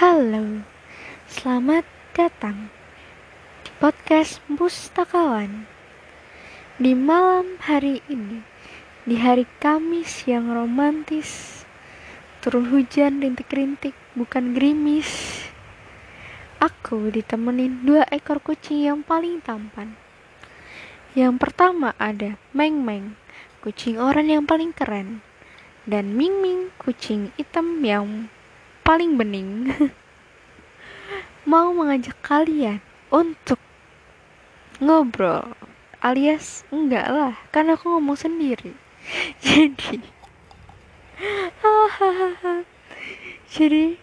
Halo, selamat datang di podcast Pustakawan. Di malam hari ini, di hari Kamis yang romantis, turun hujan rintik-rintik, bukan gerimis. Aku ditemenin dua ekor kucing yang paling tampan. Yang pertama ada Meng Meng, kucing orang yang paling keren. Dan Ming Ming, kucing hitam yang paling bening mau mengajak kalian untuk ngobrol alias enggak lah kan aku ngomong sendiri. Jadi jadi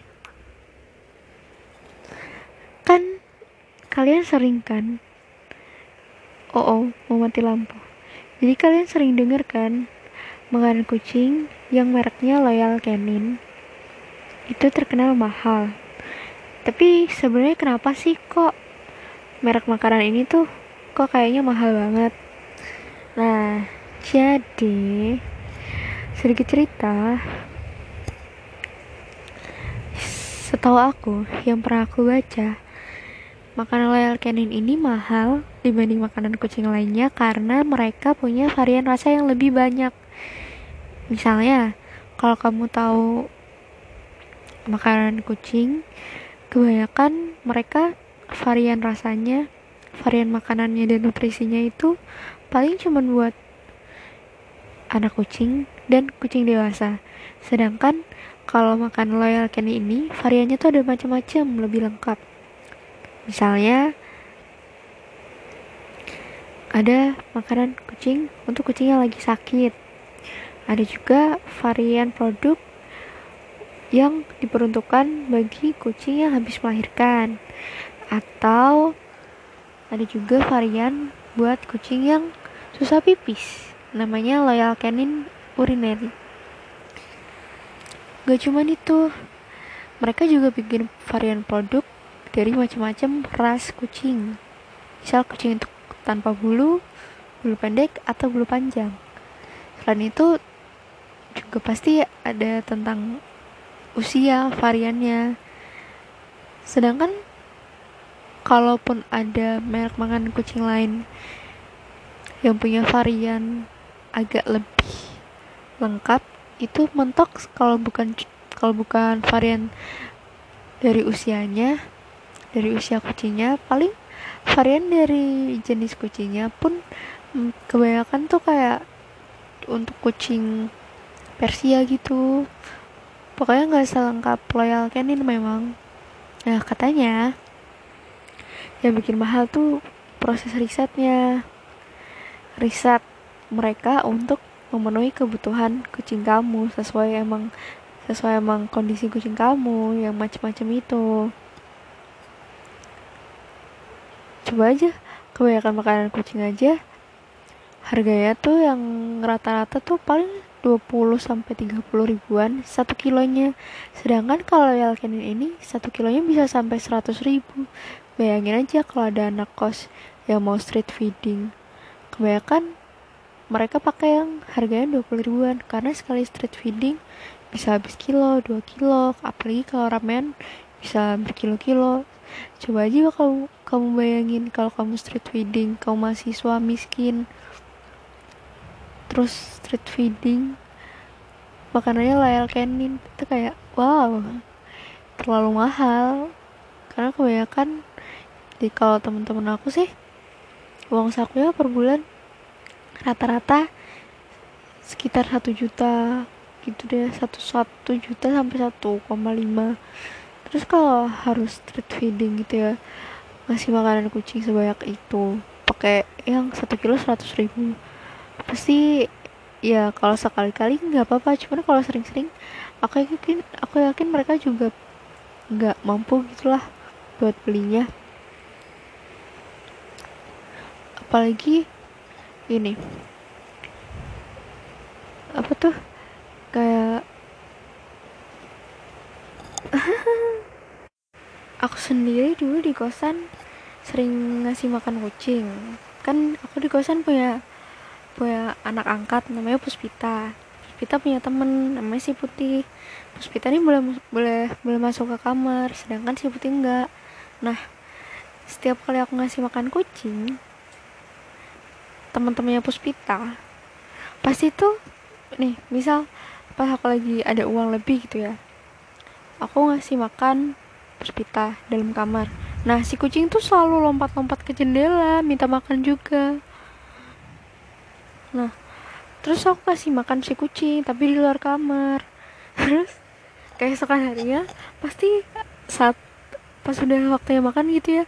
kan kalian sering kan? Oh oh mau mati lampu. Jadi kalian sering denger kan makanan kucing yang mereknya Loyal Canin itu terkenal mahal. Tapi sebenarnya kenapa sih kok merek makanan ini tuh kok kayaknya mahal banget? Nah, jadi sedikit cerita. Setahu aku, yang pernah aku baca, makanan Royal Canin ini mahal dibanding makanan kucing lainnya karena mereka punya varian rasa yang lebih banyak. Misalnya, kalau kamu tahu makanan kucing kebanyakan mereka varian rasanya varian makanannya dan nutrisinya itu paling cuma buat anak kucing dan kucing dewasa. Sedangkan kalau makan loyal candy ini variannya tuh ada macam-macam lebih lengkap. Misalnya ada makanan kucing untuk kucing yang lagi sakit. Ada juga varian produk yang diperuntukkan bagi kucing yang habis melahirkan. Atau ada juga varian buat kucing yang susah pipis namanya Loyal Canin Urinary. Gak cuman itu mereka juga bikin varian produk dari macam-macam ras kucing. Misal kucing itu tanpa bulu bulu pendek atau bulu panjang. Selain itu juga pasti ada tentang usia variannya. Sedangkan kalaupun ada merek makanan kucing lain yang punya varian agak lebih lengkap itu mentok kalau bukan kalau bukan varian dari usianya dari usia kucingnya. Paling varian dari jenis kucingnya pun mm, kebanyakan tuh kayak untuk kucing Persia gitu pokoknya nggak selengkap loyal canin memang. Nah katanya yang bikin mahal tuh proses risetnya. Riset mereka untuk memenuhi kebutuhan kucing kamu sesuai emang sesuai emang kondisi kucing kamu yang macam-macam itu. Coba aja kebanyakan makanan kucing aja harganya tuh yang rata-rata tuh paling 20 sampai 30 ribuan satu kilonya. Sedangkan kalau Yalkenin ini satu kilonya bisa sampai 100 ribu. Bayangin aja kalau ada anak kos yang mau street feeding. Kebanyakan mereka pakai yang harganya 20 ribuan karena sekali street feeding bisa habis kilo 2 kilo. Apalagi kalau ramen bisa berkilo-kilo. Coba aja kalau kamu bayangin kalau kamu street feeding kamu mahasiswa miskin terus street feeding makanannya layar canin. Itu kayak wow terlalu mahal. Karena kebanyakan di kalau teman-teman aku sih uang sakunya per bulan rata-rata sekitar satu juta gitu deh. Satu satu juta sampai satu koma lima. Terus kalau harus street feeding gitu ya ngasih makanan kucing sebanyak itu pakai yang satu kilo seratus ribu pasti ya kalau sekali-kali nggak apa-apa. Cuman kalau sering-sering aku yakin aku yakin mereka juga nggak mampu gitulah buat belinya. Apalagi ini. Apa tuh? Kayak aku sendiri dulu di kosan sering ngasih makan kucing. Kan aku di kosan punya punya anak angkat namanya Puspita. Puspita punya temen namanya si Putih. Puspita ini boleh boleh boleh masuk ke kamar sedangkan si Putih enggak. Nah setiap kali aku ngasih makan kucing teman-temannya Puspita pasti tuh nih misal pas aku lagi ada uang lebih gitu ya aku ngasih makan Puspita dalam kamar. Nah si kucing tuh selalu lompat-lompat ke jendela minta makan juga nah terus aku kasih makan si kucing tapi di luar kamar. Terus keesokan harinya pasti saat pas udah waktunya makan gitu ya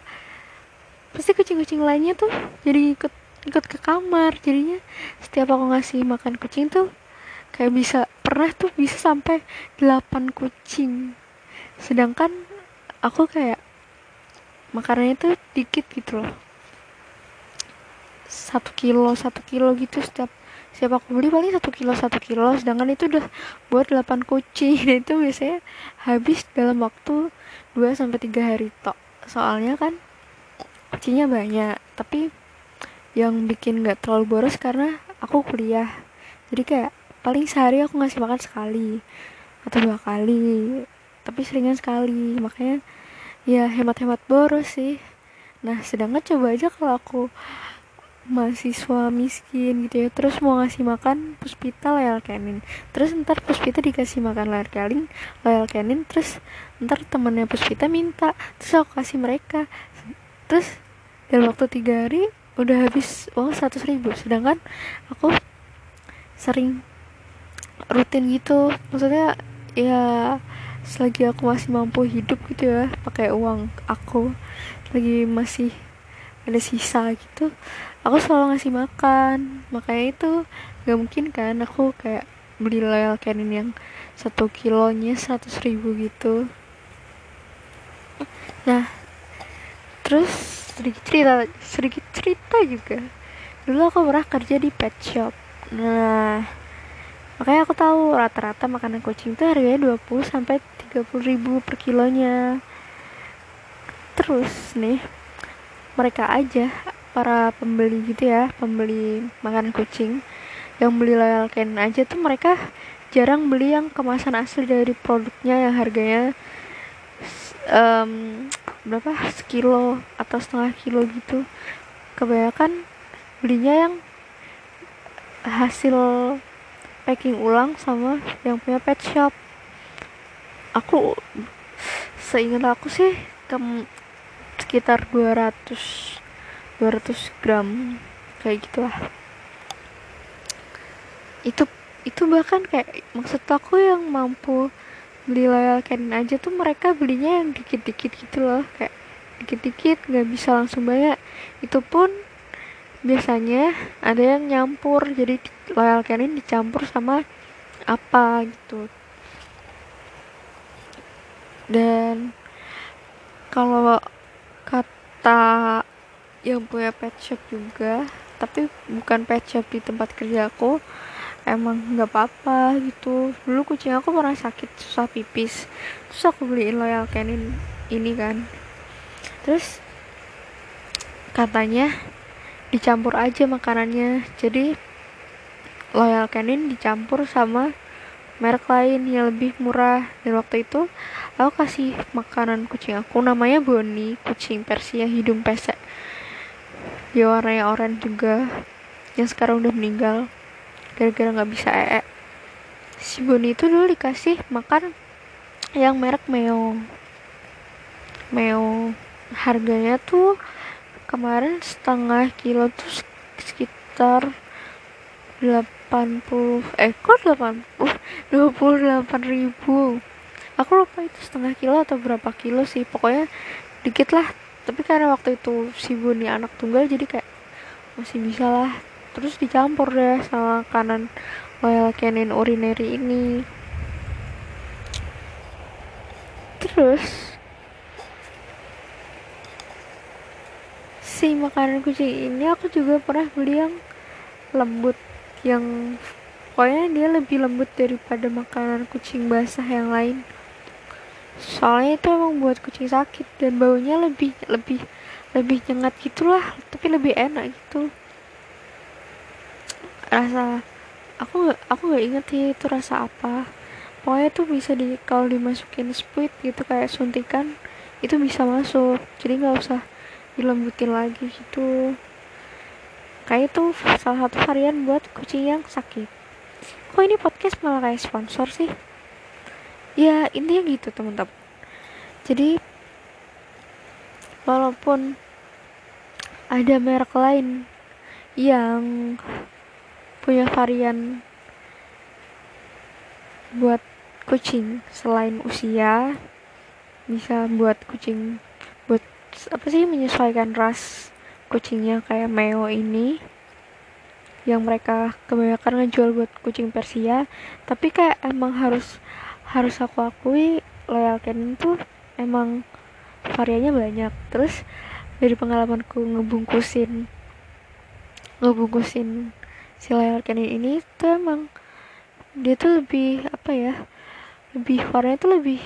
pasti kucing-kucing lainnya tuh jadi ikut ikut ke kamar. Jadinya setiap aku ngasih makan kucing tuh kayak bisa pernah tuh bisa sampai 8 kucing. Sedangkan aku kayak makanannya tuh dikit gitu loh satu kilo satu kilo gitu setiap siapa aku beli paling satu kilo satu kilo. Sedangkan itu udah buat 8 kucing. Dan itu biasanya habis dalam waktu 2 sampai tiga hari tok. Soalnya kan kucingnya banyak. Tapi yang bikin gak terlalu boros karena aku kuliah. Jadi kayak paling sehari aku ngasih makan sekali atau dua kali. Tapi seringan sekali. Makanya ya hemat-hemat boros sih. Nah sedangkan coba aja kalau aku mahasiswa miskin gitu ya. Terus mau ngasih makan puspita loyal canin terus ntar puspita dikasih makan loyal canin loyal canin terus ntar temennya puspita minta terus aku kasih mereka. Terus dalam waktu tiga hari udah habis uang seratus ribu. Sedangkan aku sering rutin gitu. Maksudnya ya selagi aku masih mampu hidup gitu ya pakai uang aku lagi masih ada sisa gitu aku selalu ngasih makan. Makanya itu gak mungkin kan aku kayak beli loyal canin yang satu kilonya seratus ribu gitu. Nah terus sedikit cerita sedikit cerita juga. Dulu aku pernah kerja di pet shop. Nah makanya aku tahu rata-rata makanan kucing itu harganya 20 sampai 30 ribu per kilonya. Terus nih mereka aja para pembeli gitu ya pembeli makanan kucing yang beli loyal canin aja tuh mereka jarang beli yang kemasan asli dari produknya yang harganya um, berapa? Sekilo atau setengah kilo gitu. Kebanyakan belinya yang hasil packing ulang sama yang punya pet shop. Aku seingat aku sih ke sekitar 200 200 gram kayak gitulah. Itu itu bahkan kayak maksud aku yang mampu beli loyal canin aja tuh mereka belinya yang dikit-dikit gitu loh kayak dikit-dikit nggak bisa langsung banyak. Itu pun biasanya ada yang nyampur jadi loyal canin dicampur sama apa gitu. Dan kalau yang punya pet shop juga. Tapi bukan pet shop di tempat kerja aku. Emang nggak apa-apa gitu. Dulu kucing aku pernah sakit susah pipis. Terus aku beliin loyal canin ini kan. Terus katanya dicampur aja makanannya. Jadi loyal canin dicampur sama merek lain yang lebih murah. Dan waktu itu aku kasih makanan kucing aku. Namanya Bonnie kucing Persia hidung pesek dia warnanya oranye juga yang sekarang udah meninggal gara-gara nggak bisa ee si Boni itu dulu dikasih makan yang merek meong. Meong. Harganya tuh kemarin setengah kilo tuh sekitar 80 eh kok 80 28 ribu. Aku lupa itu setengah kilo atau berapa kilo sih pokoknya dikit lah tapi karena waktu itu si Buni anak tunggal jadi kayak masih bisa lah. Terus dicampur deh sama kanan loyal canin urinary ini. Terus si makanan kucing ini aku juga pernah beli yang lembut yang pokoknya dia lebih lembut daripada makanan kucing basah yang lain soalnya itu emang buat kucing sakit dan baunya lebih lebih lebih nyengat gitulah tapi lebih enak gitu. Rasa aku nggak aku nggak inget sih itu rasa apa. Pokoknya tuh bisa di kalau dimasukin squid gitu kayak suntikan itu bisa masuk. Jadi nggak usah dilembutin lagi gitu. Kayak itu salah satu varian buat kucing yang sakit. Kok ini podcast malah kayak sponsor sih ya intinya gitu teman-teman. Jadi walaupun ada merek lain yang punya varian buat kucing selain usia bisa buat kucing buat apa sih menyesuaikan ras kucingnya kayak Meo ini yang mereka kebanyakan ngejual buat kucing Persia tapi kayak emang harus harus aku akui Loyal Canin tuh emang variannya banyak. Terus dari pengalamanku ngebungkusin ngebungkusin si Loyal Canin ini tuh emang dia tuh lebih apa ya lebih warnanya tuh lebih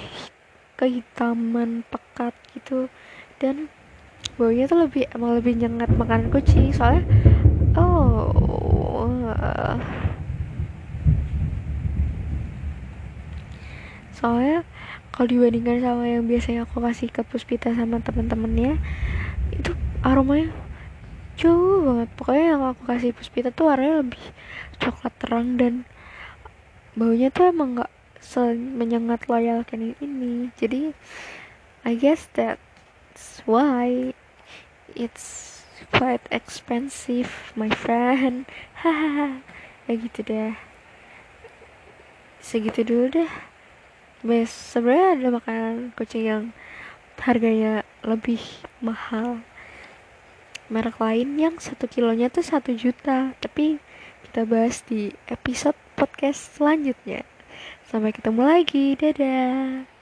kehitaman pekat gitu. Dan baunya tuh lebih emang lebih nyengat makanan kucing soalnya oh soalnya kalau dibandingkan sama yang biasanya aku kasih ke puspita sama temen-temennya itu aromanya jauh banget. Pokoknya yang aku kasih puspita tuh warnanya lebih coklat terang dan baunya tuh emang nggak menyengat loyal kayak ini. Jadi I guess that's why it's quite expensive my friend. Hahaha. Ya gitu deh. Segitu dulu deh sebenarnya ada makanan kucing yang harganya lebih mahal. Merek lain yang satu kilonya tuh satu juta tapi kita bahas di episode podcast selanjutnya. Sampai ketemu lagi dadah